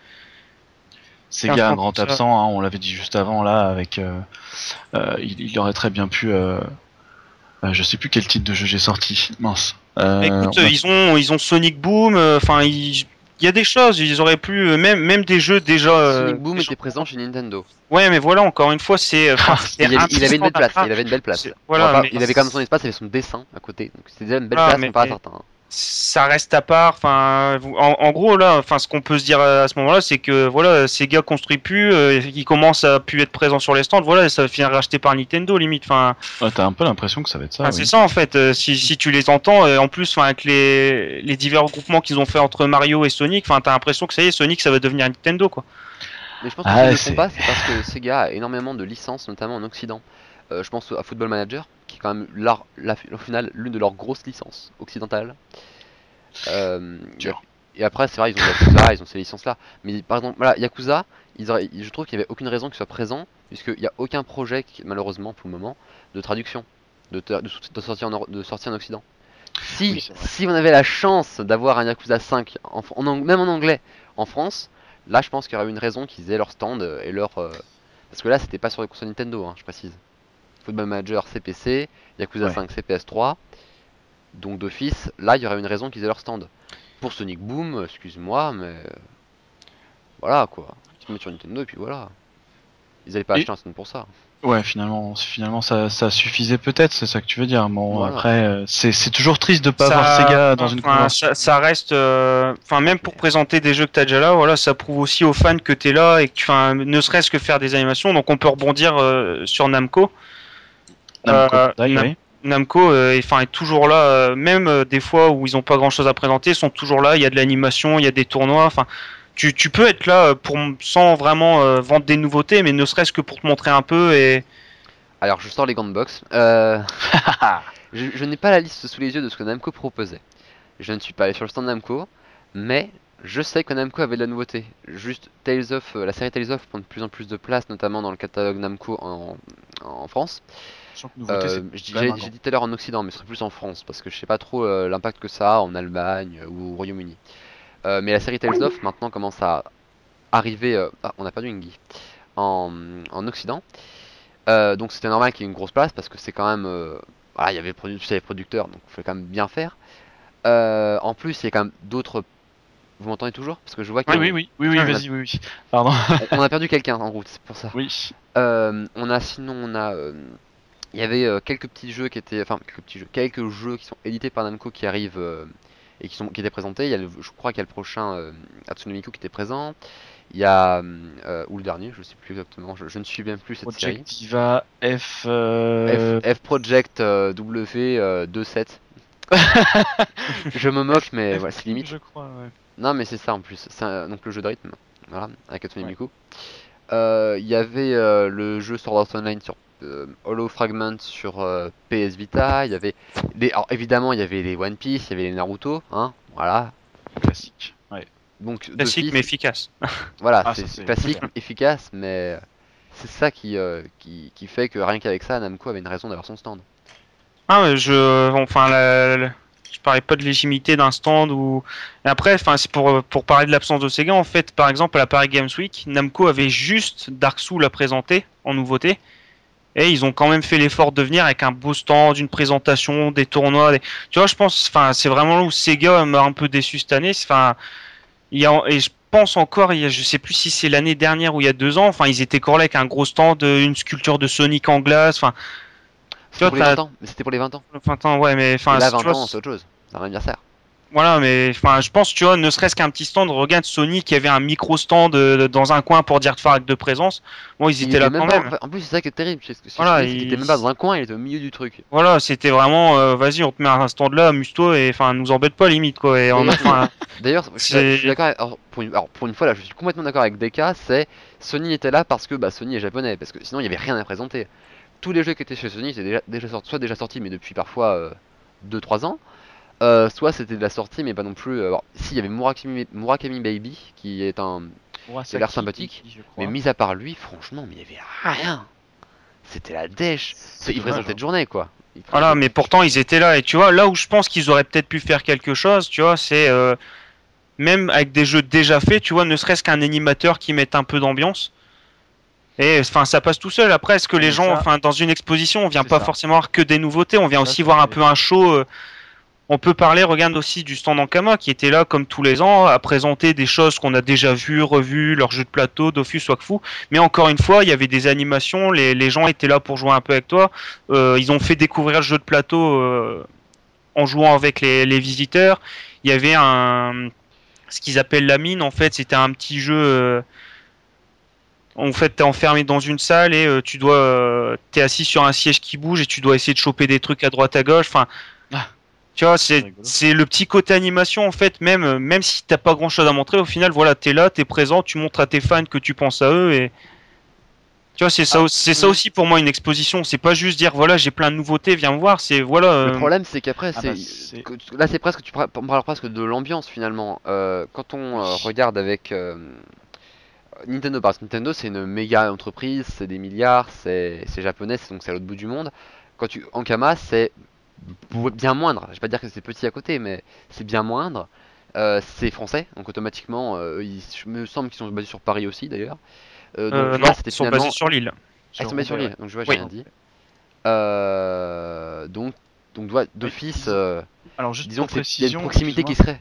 Sega, un grand absent, hein, on l'avait dit juste avant là, avec. Euh, il, aurait très bien pu. je sais plus quel titre de jeu j'ai sorti. Mince. Écoute, ils ont ils ont Sonic Boom. Enfin, ils il y a des choses, ils auraient pu euh, même même des jeux déjà. Euh, Sonic Boom était présent chez Nintendo. Ouais, mais voilà, encore une fois, c'est. Euh, il, avait une belle place. Il avait une belle place. Voilà, il avait quand même son espace, il avait son dessin à côté. Donc c'était déjà une belle place, mais pas certain. Hein ça reste à part. Enfin, en, gros là, enfin, ce qu'on peut se dire à ce moment-là, c'est que voilà, ces gars construisent plus, euh, ils commencent à plus être présents sur les stands. Voilà, ça va finir racheté par Nintendo limite. Enfin, t'as un peu l'impression que ça va être ça. C'est ça en fait. Euh, si, si, tu les entends, euh, en plus, avec les, les divers regroupements qu'ils ont fait entre Mario et Sonic, enfin, t'as l'impression que ça y est, Sonic, ça va devenir Nintendo quoi. Mais je pense que ah, ne font pas, c'est parce que Sega a énormément de licences, notamment en Occident. Je pense à Football Manager, qui est quand même leur, la, au final l'une de leurs grosses licences occidentales. Euh, et après, c'est vrai, ils ont Yakuza, ils ont ces licences-là. Mais par exemple, voilà, Yakuza, ils je trouve qu'il n'y avait aucune raison qu'ils soient présents, puisqu'il n'y a aucun projet, malheureusement pour le moment, de traduction, de, de, sortir, en, de sortir en Occident. Si, si on avait la chance d'avoir un Yakuza 5, en, même en anglais, en France, là je pense qu'il y aurait une raison qu'ils aient leur stand et leur. Euh, parce que là, c'était pas sur les consoles Nintendo, hein, je précise. Football Manager CPC, Yakuza 5 CPS3. Donc d'office, là, il y aurait une raison qu'ils aient leur stand. Pour Sonic Boom, excuse-moi, mais... Voilà, quoi. Tu te mets sur Nintendo et puis voilà. Ils avaient pas acheté un stand pour ça. Ouais, finalement, finalement ça, ça suffisait peut-être, c'est ça que tu veux dire. Bon, après, euh, c'est toujours triste de pas avoir voir Sega dans une convention. Ça, reste, euh, enfin, même pour présenter des jeux que t'as déjà là, voilà, ça prouve aussi aux fans que t'es là et que, enfin, ne serait-ce que faire des animations. Donc, on peut rebondir euh, sur Namco. Namco, Namco enfin, est toujours là, même des fois où ils ont pas grand-chose à présenter, ils sont toujours là. Il y a de l'animation, il y a des tournois, enfin tu, tu, peux être là euh, pour, sans vraiment euh, vendre des nouveautés, mais ne serait-ce que pour te montrer un peu et. Alors je sors les gants de box. Euh, je, n'ai pas la liste sous les yeux de ce que Namco proposait. Je ne suis pas allé sur le stand Namco, mais je sais que Namco avait de la nouveauté. Juste Tales of, la série Tales of prend de plus en plus de place, notamment dans le catalogue Namco en, en France. Euh, J'ai dit tout à l'heure en Occident, mais ce serait plus en France, parce que je sais pas trop l'impact que ça a en Allemagne ou au Royaume-Uni. Euh, mais la série Tales of maintenant commence à arriver. Euh, ah, on a perdu Ingy. En, en Occident. Euh, donc c'était normal qu'il y ait une grosse place parce que c'est quand même. voilà, il y avait les producteurs, donc il fallait quand même bien faire. en plus, il y a quand même d'autres. Vous m'entendez toujours? Parce que je vois que. Oui, oui, oui, oui, oui vas-y, oui, oui. Pardon. on a perdu quelqu'un en route, c'est pour ça. Oui. on a sinon, on a. il y avait quelques petits jeux qui étaient. Enfin, quelques petits jeux. Quelques jeux qui sont édités par Namco qui arrivent et qui, sont, qui étaient présentés. Il y a je crois qu'il y a le prochain euh, Hatsune Miku qui était présent. Il y a. Euh, ou le dernier, je sais plus exactement. Je, ne suis bien plus cette série. F, euh... F, F. Project euh, W 27. je me moque, mais voilà, c'est limite. Je crois, ouais. Non, mais c'est ça en plus. Donc le jeu de rythme. Voilà, avec Hatsune Miku. Il y avait le jeu Sword Art Online sur euh, Hollow Fragment sur euh, PS Vita. Il y avait des, alors évidemment il y avait les One Piece, il y avait les Naruto, hein, voilà. Classique. Ouais. Donc classique mais efficace. voilà, ah, c'est classique, efficace, mais c'est ça qui, euh, qui, qui fait que rien qu'avec ça, Namco avait une raison d'avoir son stand. Ah je, enfin je parlais pas de légitimité d'un stand ou après enfin c'est pour pour parler de l'absence de Sega en fait par exemple à la Paris Games Week Namco avait juste Dark Souls à présenter en nouveauté et ils ont quand même fait l'effort de venir avec un beau stand, une présentation, des tournois. Tu vois, je pense, enfin, c'est vraiment là où Sega m'a un peu déçu cette année. Enfin, il y a, et je pense encore, il y a, je sais plus si c'est l'année dernière ou il y a deux ans. Enfin, ils étaient correct avec un gros stand, une sculpture de Sonic en glace. Enfin, c'était pour, les 20 ans. Mais c'était pour les 20 ans. 20 ans, ouais, mais enfin. Là, 20 ans, c'est autre chose. C'est un anniversaire. Voilà, mais enfin, je pense, tu vois, ne serait-ce qu'un petit stand. Regarde Sony qui avait un micro stand euh, dans un coin pour dire de faire acte de présence. Bon, ils étaient là quand même. En plus, c'est ça qui est terrible. voilà, il... était même pas dans un coin, il était au milieu du truc. Voilà, c'était vraiment, euh, vas-y, on te met un stand là, amuse-toi et enfin, nous embête pas limite quoi. Et enfin, D'ailleurs, je suis d'accord. Alors, pour une, fois là, je suis complètement d'accord avec Deka. C'est Sony était là parce que bah, Sony est japonais, parce que sinon il y avait rien à présenter. Tous les jeux qui étaient chez Sony étaient déjà, déjà sortis, soit déjà sortis, mais depuis parfois 2-3 euh, ans. Euh, soit c'était de la sortie, mais pas non plus. Euh, si, il y avait Murakami, Murakami Baby, qui est un. a l'air sympathique. mais mis à part lui, franchement, mais il y avait rien. C'était la dèche. Il présentait de journée, quoi. Voilà, mais pourtant ils étaient là. Et tu vois, là où je pense qu'ils auraient peut-être pu faire quelque chose, tu vois, c'est. Euh, même avec des jeux déjà faits, tu vois, ne serait-ce qu'un animateur qui mette un peu d'ambiance. Et enfin, ça passe tout seul. Après, est-ce que les gens, enfin, dans une exposition, on vient pas forcément voir que des nouveautés, on vient aussi voir un peu un show. On peut parler, regarde aussi du stand Ankama qui était là comme tous les ans à présenter des choses qu'on a déjà vues, revues, leurs jeux de plateau, Dofus, Wakfu. Mais encore une fois, il y avait des animations, les, gens étaient là pour jouer un peu avec toi. Euh, ils ont fait découvrir le jeu de plateau euh, en jouant avec les, visiteurs. Il y avait un ce qu'ils appellent la mine. En fait, c'était un petit jeu. Euh, en fait, t'es enfermé dans une salle et tu dois, t'es assis sur un siège qui bouge et tu dois essayer de choper des trucs à droite à gauche. Enfin, ah. Tu vois, c'est le petit côté animation en fait, même même si t'as pas grand chose à montrer, au final, voilà, t'es là, t'es présent, tu montres à tes fans que tu penses à eux et tu vois, c'est ça, ah, c'est ça aussi pour moi une exposition. C'est pas juste dire voilà, j'ai plein de nouveautés, viens me voir. C'est voilà. Le euh, problème, c'est qu'après, ah bah, c'est là, c'est presque tu parles presque de l'ambiance finalement. Euh, quand on euh, regarde avec Nintendo, parce que Nintendo, c'est une méga entreprise, c'est des milliards, c'est japonais, donc c'est à l'autre bout du monde. Quand tu Ankama, c'est bien moindre. Je vais pas dire que c'est petit à côté, mais c'est bien moindre. Euh, c'est français, donc automatiquement, euh, il me semble qu'ils sont basés sur Paris aussi d'ailleurs. Euh, donc, non, ils sont basés sur l'île. Ah, ils sont basés sur l'île, donc je vois, j'ai rien dit. donc, donc d'office, Alors, disons qu'il y a une proximité qui serait.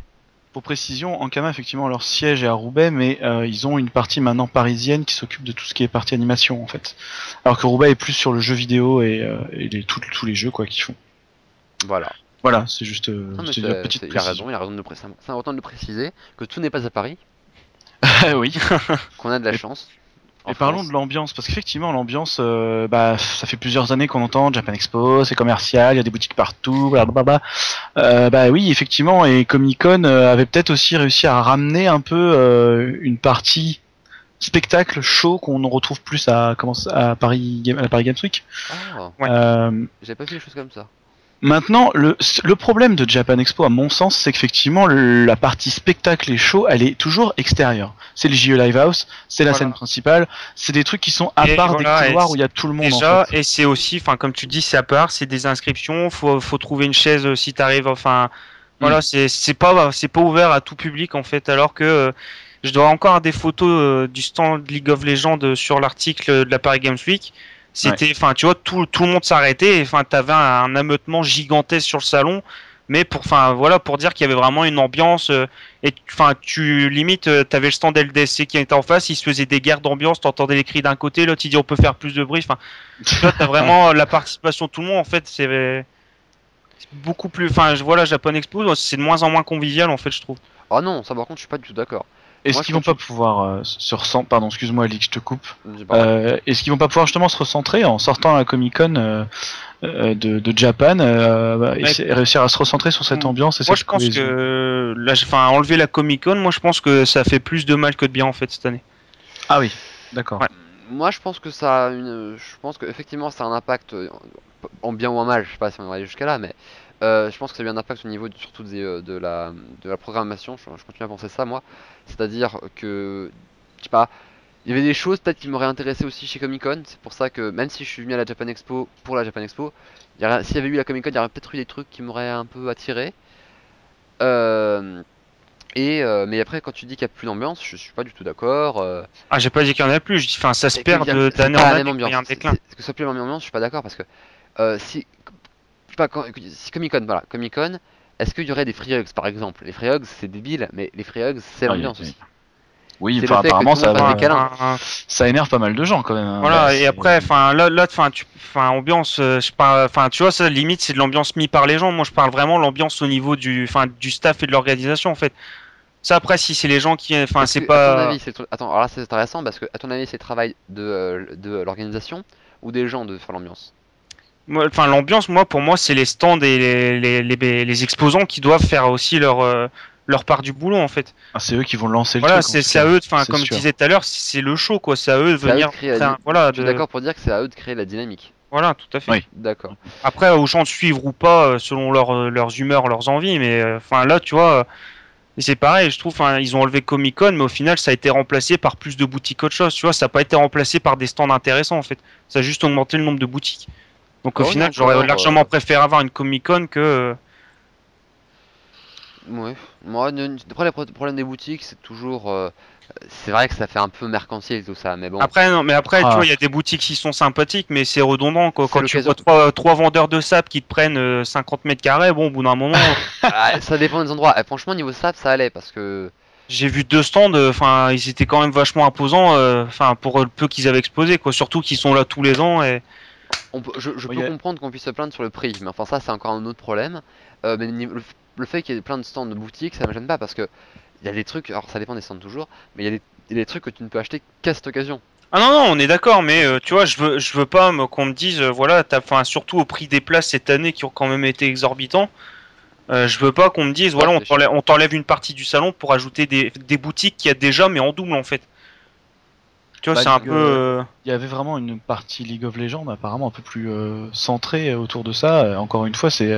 Pour précision, Ankama, effectivement, leur siège est à Roubaix, mais euh, ils ont une partie maintenant parisienne qui s'occupe de tout ce qui est partie animation, en fait. Alors que Roubaix est plus sur le jeu vidéo et, euh, et les, tous les jeux quoi qu'ils font. Voilà. Voilà, c'est juste euh, une petite Il a raison, il a raison de le préciser. C'est important de le préciser que tout n'est pas à Paris. oui. Qu'on a de la chance. Et parlons de l'ambiance, parce qu'effectivement l'ambiance, euh, bah, ça fait plusieurs années qu'on entend Japan Expo, c'est commercial, il y a des boutiques partout, blablabla. Euh, bah oui, effectivement, et Comic Con euh, avait peut-être aussi réussi à ramener un peu euh, une partie spectacle show qu'on retrouve plus à, comment, à Paris, à la Paris Games Week. Ah, ouais. Euh, J'avais pas vu les choses comme ça. Maintenant, le, le, problème de Japan Expo, à mon sens, c'est qu'effectivement, la partie spectacle et show, elle est toujours extérieure. C'est le JE Live House, c'est la scène principale, c'est des trucs qui sont à part des couloirs où il y a tout le monde. Déjà, et c'est aussi, enfin, comme tu dis, c'est à part, c'est des inscriptions, faut, faut trouver une chaise euh, si t'arrives, enfin, voilà, mm. c'est pas, c'est pas ouvert à tout public en fait, alors que euh, je dois encore des photos euh, du stand League of Legends sur l'article de la Paris Games Week c'était, enfin, tu vois, tout, tout le monde s'arrêtait. Enfin, t'avais un, un ameutement gigantesque sur le salon. Mais pour enfin voilà pour dire qu'il y avait vraiment une ambiance euh, et enfin tu limites euh, t'avais le stand LDC qui était en face il se faisait des guerres d'ambiance t'entendais les cris d'un côté l'autre il dit on peut faire plus de bruit. Enfin tu vois t'as vraiment la participation de tout le monde en fait c'est beaucoup plus enfin voilà Japan Expo c'est de moins en moins convivial en fait je trouve. Ah non ça par contre je suis pas du tout d'accord est-ce qu'ils vont pas pouvoir euh, se recentrer Pardon, excuse-moi, Alix, je te coupe. Euh, Est-ce qu'ils vont pas pouvoir justement se recentrer en sortant à la Comic Con euh, de, de, Japan euh, et réussir à se recentrer sur cette ambiance et Moi, je pense que, là, enfin, enlever la Comic Con, moi, je pense que ça fait plus de mal que de bien en fait cette année. Ah oui, d'accord. Moi, je pense que ça, a une, je pense que effectivement, ça a un impact en bien ou en mal. Je sais pas si on va aller jusqu'à là, mais euh, je pense que ça a eu un impact au niveau surtout euh, de, la, de la programmation, je, continue à penser ça moi. C'est-à-dire que, je sais pas, il y avait des choses peut-être qui m'auraient intéressé aussi chez Comic Con. C'est pour ça que même si je suis venu à la Japan Expo pour la Japan Expo, s'il y avait eu la Comic Con, il y aurait peut-être eu des trucs qui m'auraient un peu attiré. Euh, et mais après, quand tu dis qu'il n'y a plus d'ambiance, je suis pas du tout d'accord. Ah, j'ai pas dit qu'il y en a plus. Je dis, enfin, ça se perd d'année en année. Il y a un déclin. Que ce soit plus la même ambiance, je suis pas d'accord parce que si pas, Comic Con, voilà, Comic Con, est-ce qu'il y aurait des free hugs par exemple? Les free hugs c'est débile, mais les free hugs c'est ah, l'ambiance aussi. Oui, enfin, apparemment ça, ça énerve pas mal de gens quand même. Hein. Voilà, bah, et après, enfin là, là, enfin, tu, enfin, ambiance, euh, je parle, enfin, tu vois, ça limite c'est de l'ambiance mise par les gens. Moi, je parle vraiment l'ambiance au niveau du, enfin, du staff et de l'organisation en fait. Ça après, si c'est les gens qui, enfin, c'est pas. À ton avis, attends, alors là c'est intéressant parce que à ton avis, c'est le travail de, euh, de l'organisation ou des gens de faire l'ambiance? Enfin l'ambiance moi pour moi c'est les stands et les, les, les, les, exposants qui doivent faire aussi leur euh, leur part du boulot en fait. Ah, c'est eux qui vont lancer le voilà, truc. c'est à eux, enfin comme je disais tout à l'heure, c'est le show quoi, c'est à eux de venir. voilà, je suis d'accord pour dire que c'est à eux de créer la dynamique. Voilà, tout à fait. Oui. D'accord. Après, aux gens de suivre ou pas, euh, selon leur, euh, leurs humeurs, leurs envies, mais enfin là, tu vois, c'est pareil, je trouve, ils ont enlevé Comic Con, mais au final, ça a été remplacé par plus de boutiques autre chose, tu vois, ça n'a pas été remplacé par des stands intéressants en fait, ça a juste augmenté le nombre de boutiques. Donc au oh final, j'aurais largement euh, préféré avoir une Comic Con que. Euh, ouais. Moi, après, le problème des boutiques, c'est toujours. Euh, c'est vrai que ça fait un peu mercantile tout ça, mais bon. Après, non, mais après, tu ah. vois, il y a des boutiques qui sont sympathiques, mais c'est redondant. Quoi. Quand tu vois trois, trois, vendeurs de sap qui te prennent 50 mètres carrés, bon, au bout d'un moment. Ah, ça dépend des endroits. Et franchement, niveau sap, ça allait parce que. J'ai vu deux stands, enfin, ils étaient quand même vachement imposants, enfin, pour le peu qu'ils avaient exposé, quoi. Surtout qu'ils sont là tous les ans et je, peux comprendre qu'on puisse se plaindre sur le prix, mais enfin ça c'est encore un autre problème. Euh, mais le, fait qu'il y ait plein de stands de boutiques, ça me gêne pas parce que il y a des trucs, alors ça dépend des stands toujours, mais il y, a des, trucs que tu ne peux acheter qu'à cette occasion. Ah non non, on est d'accord, mais euh, tu vois, je veux je veux pas qu'on me dise euh, voilà, enfin surtout au prix des places cette année qui ont quand même été exorbitants. je veux pas qu'on me dise voilà, on t'enlève une partie du salon pour ajouter des, des boutiques qu'il y a déjà mais en double en fait. Tu vois, bah, c'est un peu. Euh, il y avait vraiment une partie League of Legends apparemment un peu plus euh, centrée autour de ça. Euh, encore une fois, c'est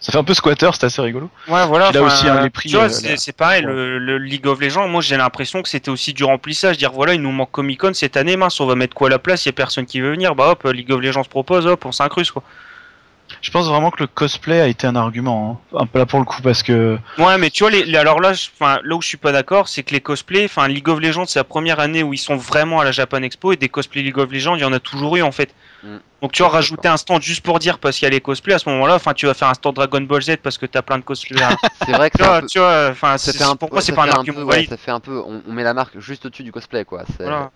ça fait un peu squatter, c'est assez rigolo. Ouais, voilà. Là aussi, les prix. Tu vois, c'est pareil, le, League of Legends, moi j'ai l'impression que c'était aussi du remplissage. Dire voilà, il nous manque Comic Con cette année, mince, on va mettre quoi à la place, il y a personne qui veut venir, bah hop, League of Legends se propose, hop, on s'incruste quoi. Je pense vraiment que le cosplay a été un argument, hein. un peu là pour le coup, parce que. Ouais, mais tu vois, les, alors là, enfin, là où je suis pas d'accord, c'est que les cosplays, enfin, League of Legends, c'est la première année où ils sont vraiment à la Japan Expo et des cosplays League of Legends, il y en a toujours eu en fait. Mm. Donc tu vas rajouter un stand juste pour dire parce qu'il y a les cosplays à ce moment-là, enfin, tu vas faire un stand Dragon Ball Z parce que t'as plein de cosplays. c'est vrai que tu, vois, tu vois, enfin, pour moi, c'est pas un argument Ça fait un peu, on, met la marque juste au-dessus du cosplay, quoi. Voilà.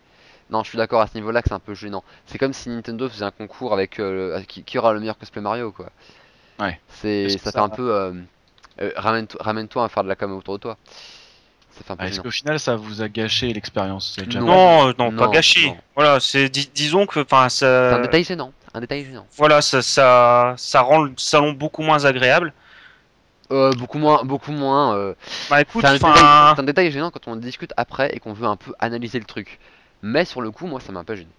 Non, je suis d'accord à ce niveau-là que c'est un peu gênant. C'est comme si Nintendo faisait un concours avec euh, qui, aura le meilleur cosplay Mario, quoi. Ouais. C'est, ça, fait un peu euh, euh, ramène-toi, à faire de la com autour de toi. Ça fait un peu. Est-ce qu'au final, ça vous a gâché l'expérience non, non, pas gâché. Voilà, c'est disons que, enfin, ça. C'est un détail gênant. Un détail gênant. Voilà, ça, ça, ça rend le salon beaucoup moins agréable. Euh, beaucoup moins, beaucoup moins. Euh... Bah écoute, c'est un, un, détail gênant quand on discute après et qu'on veut un peu analyser le truc. Mais sur le coup, moi, ça m'a pas gêné.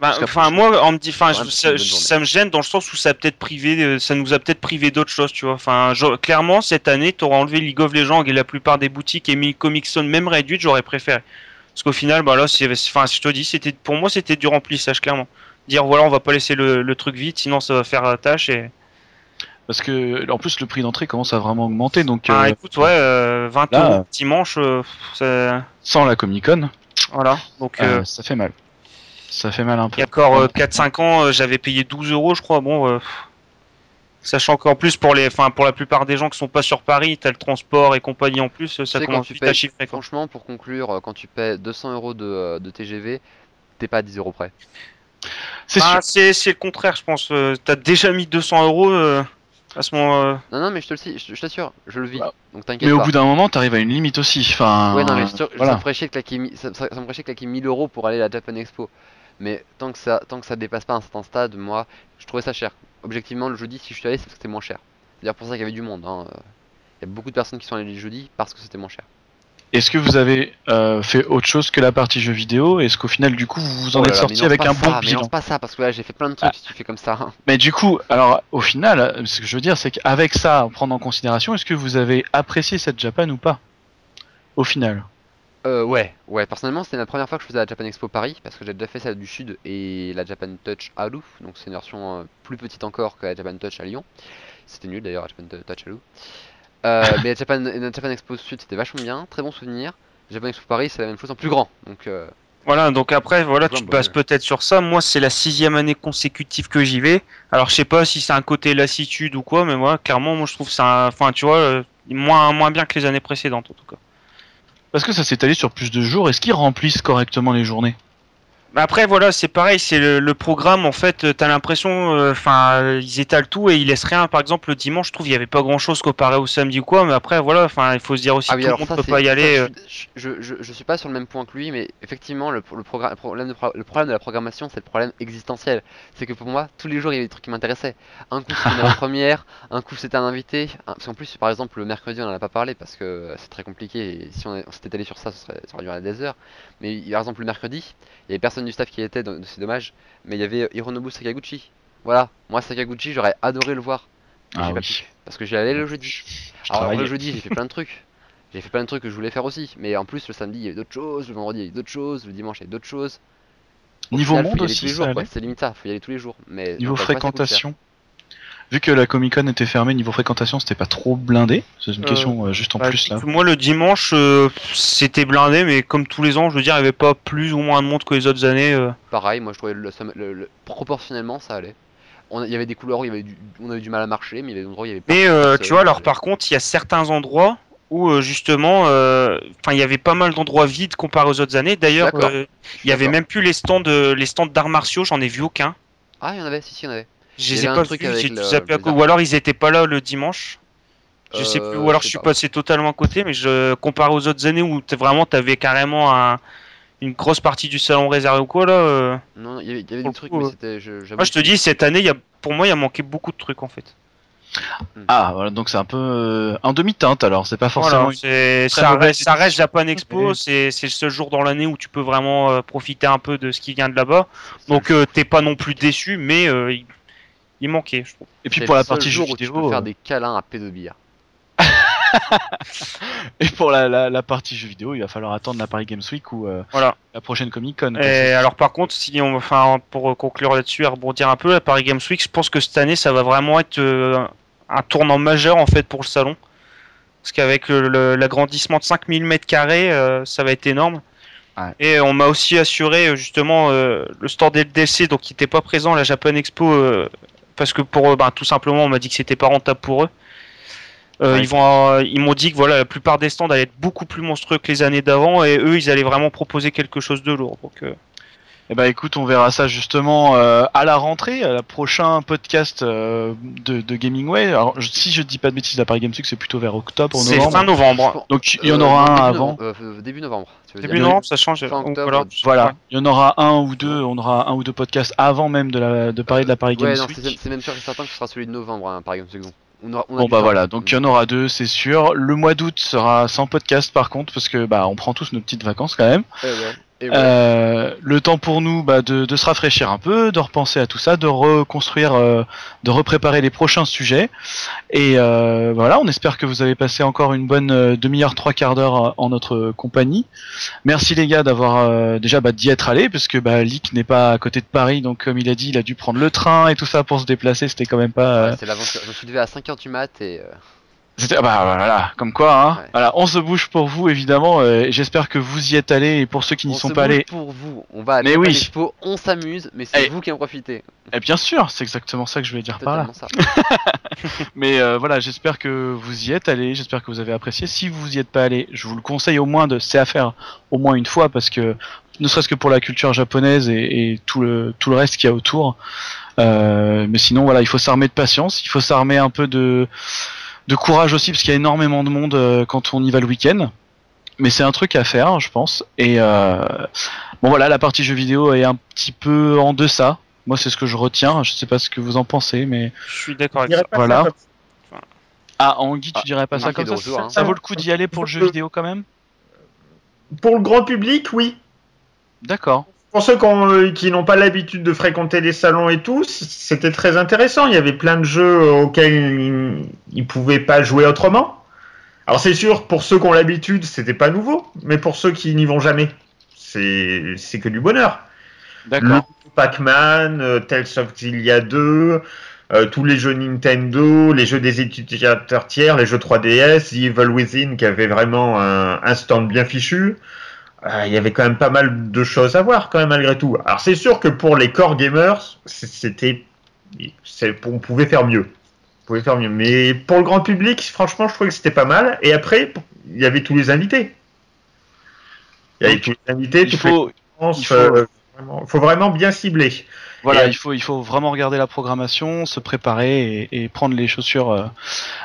Bah, enfin, moi, on me dit, enfin, ça, me gêne dans le sens où ça peut-être privé, euh, ça nous a peut-être privé d'autres choses, tu vois. Enfin, clairement, cette année, t'aurais enlevé League of Legends et la plupart des boutiques et mis Comic Zone même réduite, j'aurais préféré. Parce qu'au final, bah là, enfin, je te dis, c'était, pour moi, c'était du remplissage, clairement. Dire, voilà, on va pas laisser le, truc vite, sinon ça va faire la tâche et. Parce que, en plus, le prix d'entrée commence à vraiment augmenter, donc. Ah, euh, écoute, ouais, 20 euh, euros dimanche, Sans la Comic Con. Voilà, donc. ça fait mal. Ça fait mal un peu. Il y a encore 4-5 euh, ans, euh, j'avais payé 12 euros, je crois. Bon, euh, sachant qu'en plus, pour, les, enfin, pour la plupart des gens qui sont pas sur Paris, t'as le transport et compagnie en plus, ça commence vite à chiffrer. Franchement, pour conclure, quand tu paies 200 euros de, de TGV, t'es pas à 10 euros près. C'est bah, le contraire, je pense. T'as déjà mis 200 euros à ce moment. Non, non, mais je te le je t'assure, je le vis. Donc t'inquiète. Mais au bout d'un moment, t'arrives à une limite aussi. Enfin, ouais, non, mais ça me ferait chier de claquer, ça, ça, me ferait claquer 1000 euros pour aller à la Japan Expo. Mais tant que ça tant que ça dépasse pas un certain stade, moi, je trouvais ça cher. Objectivement, le jeudi, si je suis allé, c'est parce que c'était moins cher. C'est d'ailleurs pour ça qu'il y avait du monde. Hein. Il y a beaucoup de personnes qui sont allées le jeudi parce que c'était moins cher. Est-ce que vous avez euh, fait autre chose que la partie jeu vidéo? Est-ce qu'au final, du coup, vous vous en oh êtes sorti avec un bon bilan? pas ça, parce que là, j'ai fait plein de trucs ah. si tu fais comme ça. Hein. Mais du coup, alors, au final, ce que je veux dire, c'est qu'avec ça, prendre en considération, est-ce que vous avez apprécié cette Japan ou pas? Au final euh, ouais, ouais, personnellement c'était la première fois que je faisais la Japan Expo Paris parce que j'ai déjà fait celle du Sud et la Japan Touch à Lou, donc c'est une version euh, plus petite encore que la Japan Touch à Lyon. C'était nul d'ailleurs la Japan Touch à Lou. Euh, mais la Japan, la Japan Expo Sud c'était vachement bien, très bon souvenir. Japan Expo Paris c'est la même chose en plus grand, donc. Euh, voilà, donc après, voilà, tu passes peut-être sur ça. Moi, c'est la sixième année consécutive que j'y vais. Alors, je sais pas si c'est un côté lassitude ou quoi, mais moi, clairement, moi, je trouve ça, enfin, tu vois, moins, moins bien que les années précédentes, en tout cas. Parce que ça s'est allé sur plus de jours. Est-ce qu'ils remplissent correctement les journées? Après voilà, c'est pareil, c'est le, programme en fait, t'as l'impression, euh, enfin ils étalent tout et ils laissent rien. Par exemple le dimanche, je trouve il y avait pas grand chose comparé au samedi ou quoi, mais après voilà, enfin il faut se dire aussi ah que tout le monde peut pas y aller. Euh. je, je, je, suis pas sur le même point que lui, mais effectivement le, le, programme, problème de, le problème de la programmation, c'est le problème existentiel. C'est que pour moi, tous les jours il y avait des trucs qui m'intéressaient. Un coup c'était la première, un coup c'était un invité. Parce qu'en plus, par exemple le mercredi on en a pas parlé parce que c'est très compliqué. Et si on, s'était allé sur ça, ça, serait, ça aurait duré des heures. Mais par exemple le mercredi, il y avait personne du staff qui était, c'est dommage. Mais il y avait Hironobu Sakaguchi. Voilà, moi Sakaguchi, j'aurais adoré le voir. Ah parce que j'y allais le jeudi. Alors le jeudi, j'ai fait plein de trucs. J'ai fait plein de trucs que je voulais faire aussi. Mais en plus, le samedi, il y avait d'autres choses. Le vendredi, il y avait d'autres choses. Le dimanche, il y avait d'autres choses. Niveau monde aussi, c'est limite ça. Faut y aller tous les jours. Mais niveau fréquentation vu que la Comic Con était fermée niveau fréquentation, c'était pas trop blindé. C'est une euh, question euh, juste en bah, plus là. Moi le dimanche euh, c'était blindé, mais comme tous les ans, je veux dire, il y avait pas plus ou moins de monde que les autres années. Pareil, moi je trouvais le, proportionnellement ça allait. il y avait des couleurs où il y avait on avait du mal à marcher, mais il y avait des endroits où il y avait pas. Mais tu vois, alors par contre, il y a certains endroits où justement, enfin, il y avait pas mal d'endroits vides comparé aux autres années. D'ailleurs, il y avait même plus les stands, les stands d'arts martiaux, j'en ai vu aucun. Ah, il y en avait, si, si, il y en avait. Je les ai pas vus, j'ai Ou alors ils étaient pas là le dimanche. Je sais plus. Ou alors je suis passé totalement à côté, mais je compare aux autres années où vraiment t'avais carrément un, une grosse partie du salon réservé ou quoi là. Euh. Non, il y avait, des trucs, mais c'était. Moi je te dis, cette année, y a, pour moi, il y a manqué beaucoup de trucs en fait. Hmm. Ah voilà donc c'est un peu euh, un demi-teinte alors c'est pas forcément ça, reste, ça reste Japan Expo c'est le seul jour dans l'année où tu peux vraiment euh, profiter un peu de ce qui vient de là-bas donc t'es pas non plus déçu mais il manquait, je trouve. Et puis pour la partie jour où tu peux faire euh, des câlins à P2 bière. et pour la, partie jeux vidéo, il va falloir attendre la Paris Games Week ou voilà. la prochaine Comic Con. Et alors par contre, si on, enfin, pour conclure là-dessus et rebondir un peu, la Paris Games Week, je pense que cette année, ça va vraiment être un tournant majeur en fait pour le salon. Parce qu'avec l'agrandissement de 5000 mètres carrés, ça va être énorme. Et on m'a aussi assuré justement le store DLC, donc qui n'était pas présent à la Japan Expo parce que pour eux, ben, tout simplement, on m'a dit que c'était pas rentable pour eux. Euh, ils vont, euh, ils m'ont dit que voilà, la plupart des stands allaient être beaucoup plus monstrueux que les années d'avant, et eux, ils allaient vraiment proposer quelque chose de lourd. Donc, euh, eh ben écoute, on verra ça justement euh, à la rentrée, à la prochain podcast euh, de, de Gamingway. Alors si je dis pas de bêtises, la Paris Games c'est plutôt vers octobre ou novembre. C'est fin novembre. Donc il y en aura un avant. début novembre. début novembre, ça change. voilà. voilà. il y en aura un ou deux. On aura un ou deux podcasts avant même de la de parler de la Paris Games ouais, Week. C'est même sûr et certain que ce sera celui de novembre, hein, Paris Games Week. On bon bah voilà, donc il y en aura deux, c'est sûr. Le mois d'août sera sans podcast par contre, parce que bah on prend tous nos petites vacances quand même. ouais. Euh, le temps pour nous bah, de, de, se rafraîchir un peu, de repenser à tout ça, de reconstruire, euh, de repréparer les prochains sujets. Et euh, voilà, on espère que vous avez passé encore une bonne euh, demi-heure, trois quarts d'heure en notre compagnie. Merci les gars d'avoir déjà bah, d'y être allé, parce que bah, Lick n'est pas à côté de Paris, donc comme il a dit, il a dû prendre le train et tout ça pour se déplacer. C'était quand même pas. Ouais, c'est l'aventure. Je me suis levé à 5h du mat et. Ah bah voilà, comme quoi, hein. Voilà, on se bouge pour vous évidemment. Euh, J'espère que vous y êtes allés et pour ceux qui n'y sont pas allés. Pour vous, on va. Mais oui. on s'amuse, mais c'est vous qui en profitez. Et eh, bien sûr, c'est exactement ça que je voulais dire par là. mais euh, voilà, j'espère que vous y êtes allés, j'espère que vous avez apprécié. Si vous y êtes pas allé, je vous le conseille au moins de, c'est à faire au moins une fois parce que ne serait-ce que pour la culture japonaise et, et, tout le tout le reste qu'il y a autour. Euh, mais sinon voilà, il faut s'armer de patience, il faut s'armer un peu de de courage aussi parce qu'il y a énormément de monde euh, quand on y va le week-end. Mais c'est un truc à faire, je pense. Et euh, bon voilà, la partie jeux vidéo est un petit peu en deçà. Moi, c'est ce que je retiens. Je sais pas ce que vous en pensez, mais je suis d'accord avec ça. Voilà. Ah, Anguille, tu ah, dirais pas ça comme ça hein. ça, vaut le coup d'y aller pour le jeu vidéo quand même? Pour le grand public, oui. D'accord. Pour ceux euh, qui n'ont pas l'habitude de fréquenter les salons et tout, c'était très intéressant. Il y avait plein de jeux auxquels ils ne pouvaient pas jouer autrement. Alors c'est sûr, pour ceux qui ont l'habitude, c'était pas nouveau, mais pour ceux qui n'y vont jamais, c'est que du bonheur. D'accord. Pac-Man, euh, Tales of Xillia 2, euh, tous les jeux Nintendo, les jeux des utilisateurs tiers, les jeux 3DS, The Evil Within qui avait vraiment un, un stand bien fichu. Euh, il y avait quand même pas mal de choses à voir quand même malgré tout. Alors c'est sûr que pour les core gamers, c'était, on pouvait faire mieux, on pouvait faire mieux. Mais pour le grand public, franchement, je trouvais que c'était pas mal. Et après, il y avait tous les invités. Il y avait tous les invités. Il faut, il faut, euh, faut vraiment bien cibler. Voilà, il faut il faut vraiment regarder la programmation, se préparer et, prendre les chaussures euh,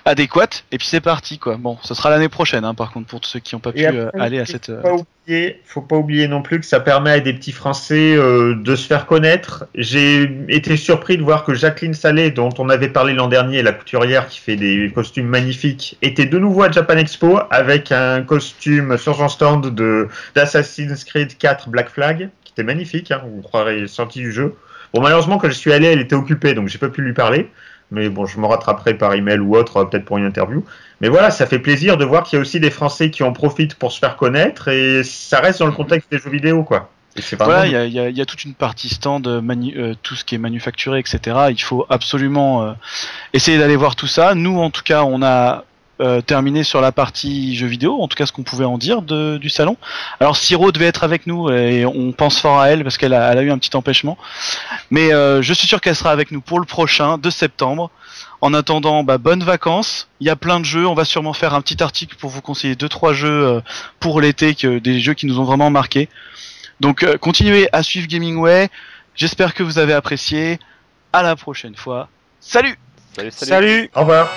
adéquates. Et puis c'est parti quoi. Bon, ce sera l'année prochaine, hein, par contre pour ceux qui n'ont pas pu euh, aller à cette. Faut pas, oublier, faut pas oublier non plus que ça permet à des petits Français euh, de se faire connaître. J'ai été surpris de voir que Jacqueline Salé, dont on avait parlé l'an dernier, la couturière qui fait des costumes magnifiques, était de nouveau à Japan Expo avec un costume sur son stand de d'Assassin's Creed 4 Black Flag, qui était magnifique. Hein, vous croirez sorti du jeu. Bon, malheureusement, quand je suis allé, elle était occupée, donc j'ai pas pu lui parler. Mais bon, je me rattraperai par email ou autre, peut-être pour une interview. Mais voilà, ça fait plaisir de voir qu'il y a aussi des Français qui en profitent pour se faire connaître et ça reste dans le contexte des jeux vidéo, quoi. Voilà, il y a, y a, toute une partie stand, euh, tout ce qui est manufacturé, etc. Il faut absolument euh, essayer d'aller voir tout ça. Nous, en tout cas, on a euh, terminé sur la partie jeux vidéo, en tout cas ce qu'on pouvait en dire de, du salon. Alors Siro devait être avec nous et on pense fort à elle parce qu'elle a, elle a eu un petit empêchement. Mais euh, je suis sûr qu'elle sera avec nous pour le prochain, de septembre. En attendant, bah, bonnes vacances. Il y a plein de jeux. On va sûrement faire un petit article pour vous conseiller deux trois jeux euh, pour l'été, que des jeux qui nous ont vraiment marqué. Donc continuez à suivre Gamingway. J'espère que vous avez apprécié. À la prochaine fois. Salut. Salut. salut. salut. Au revoir.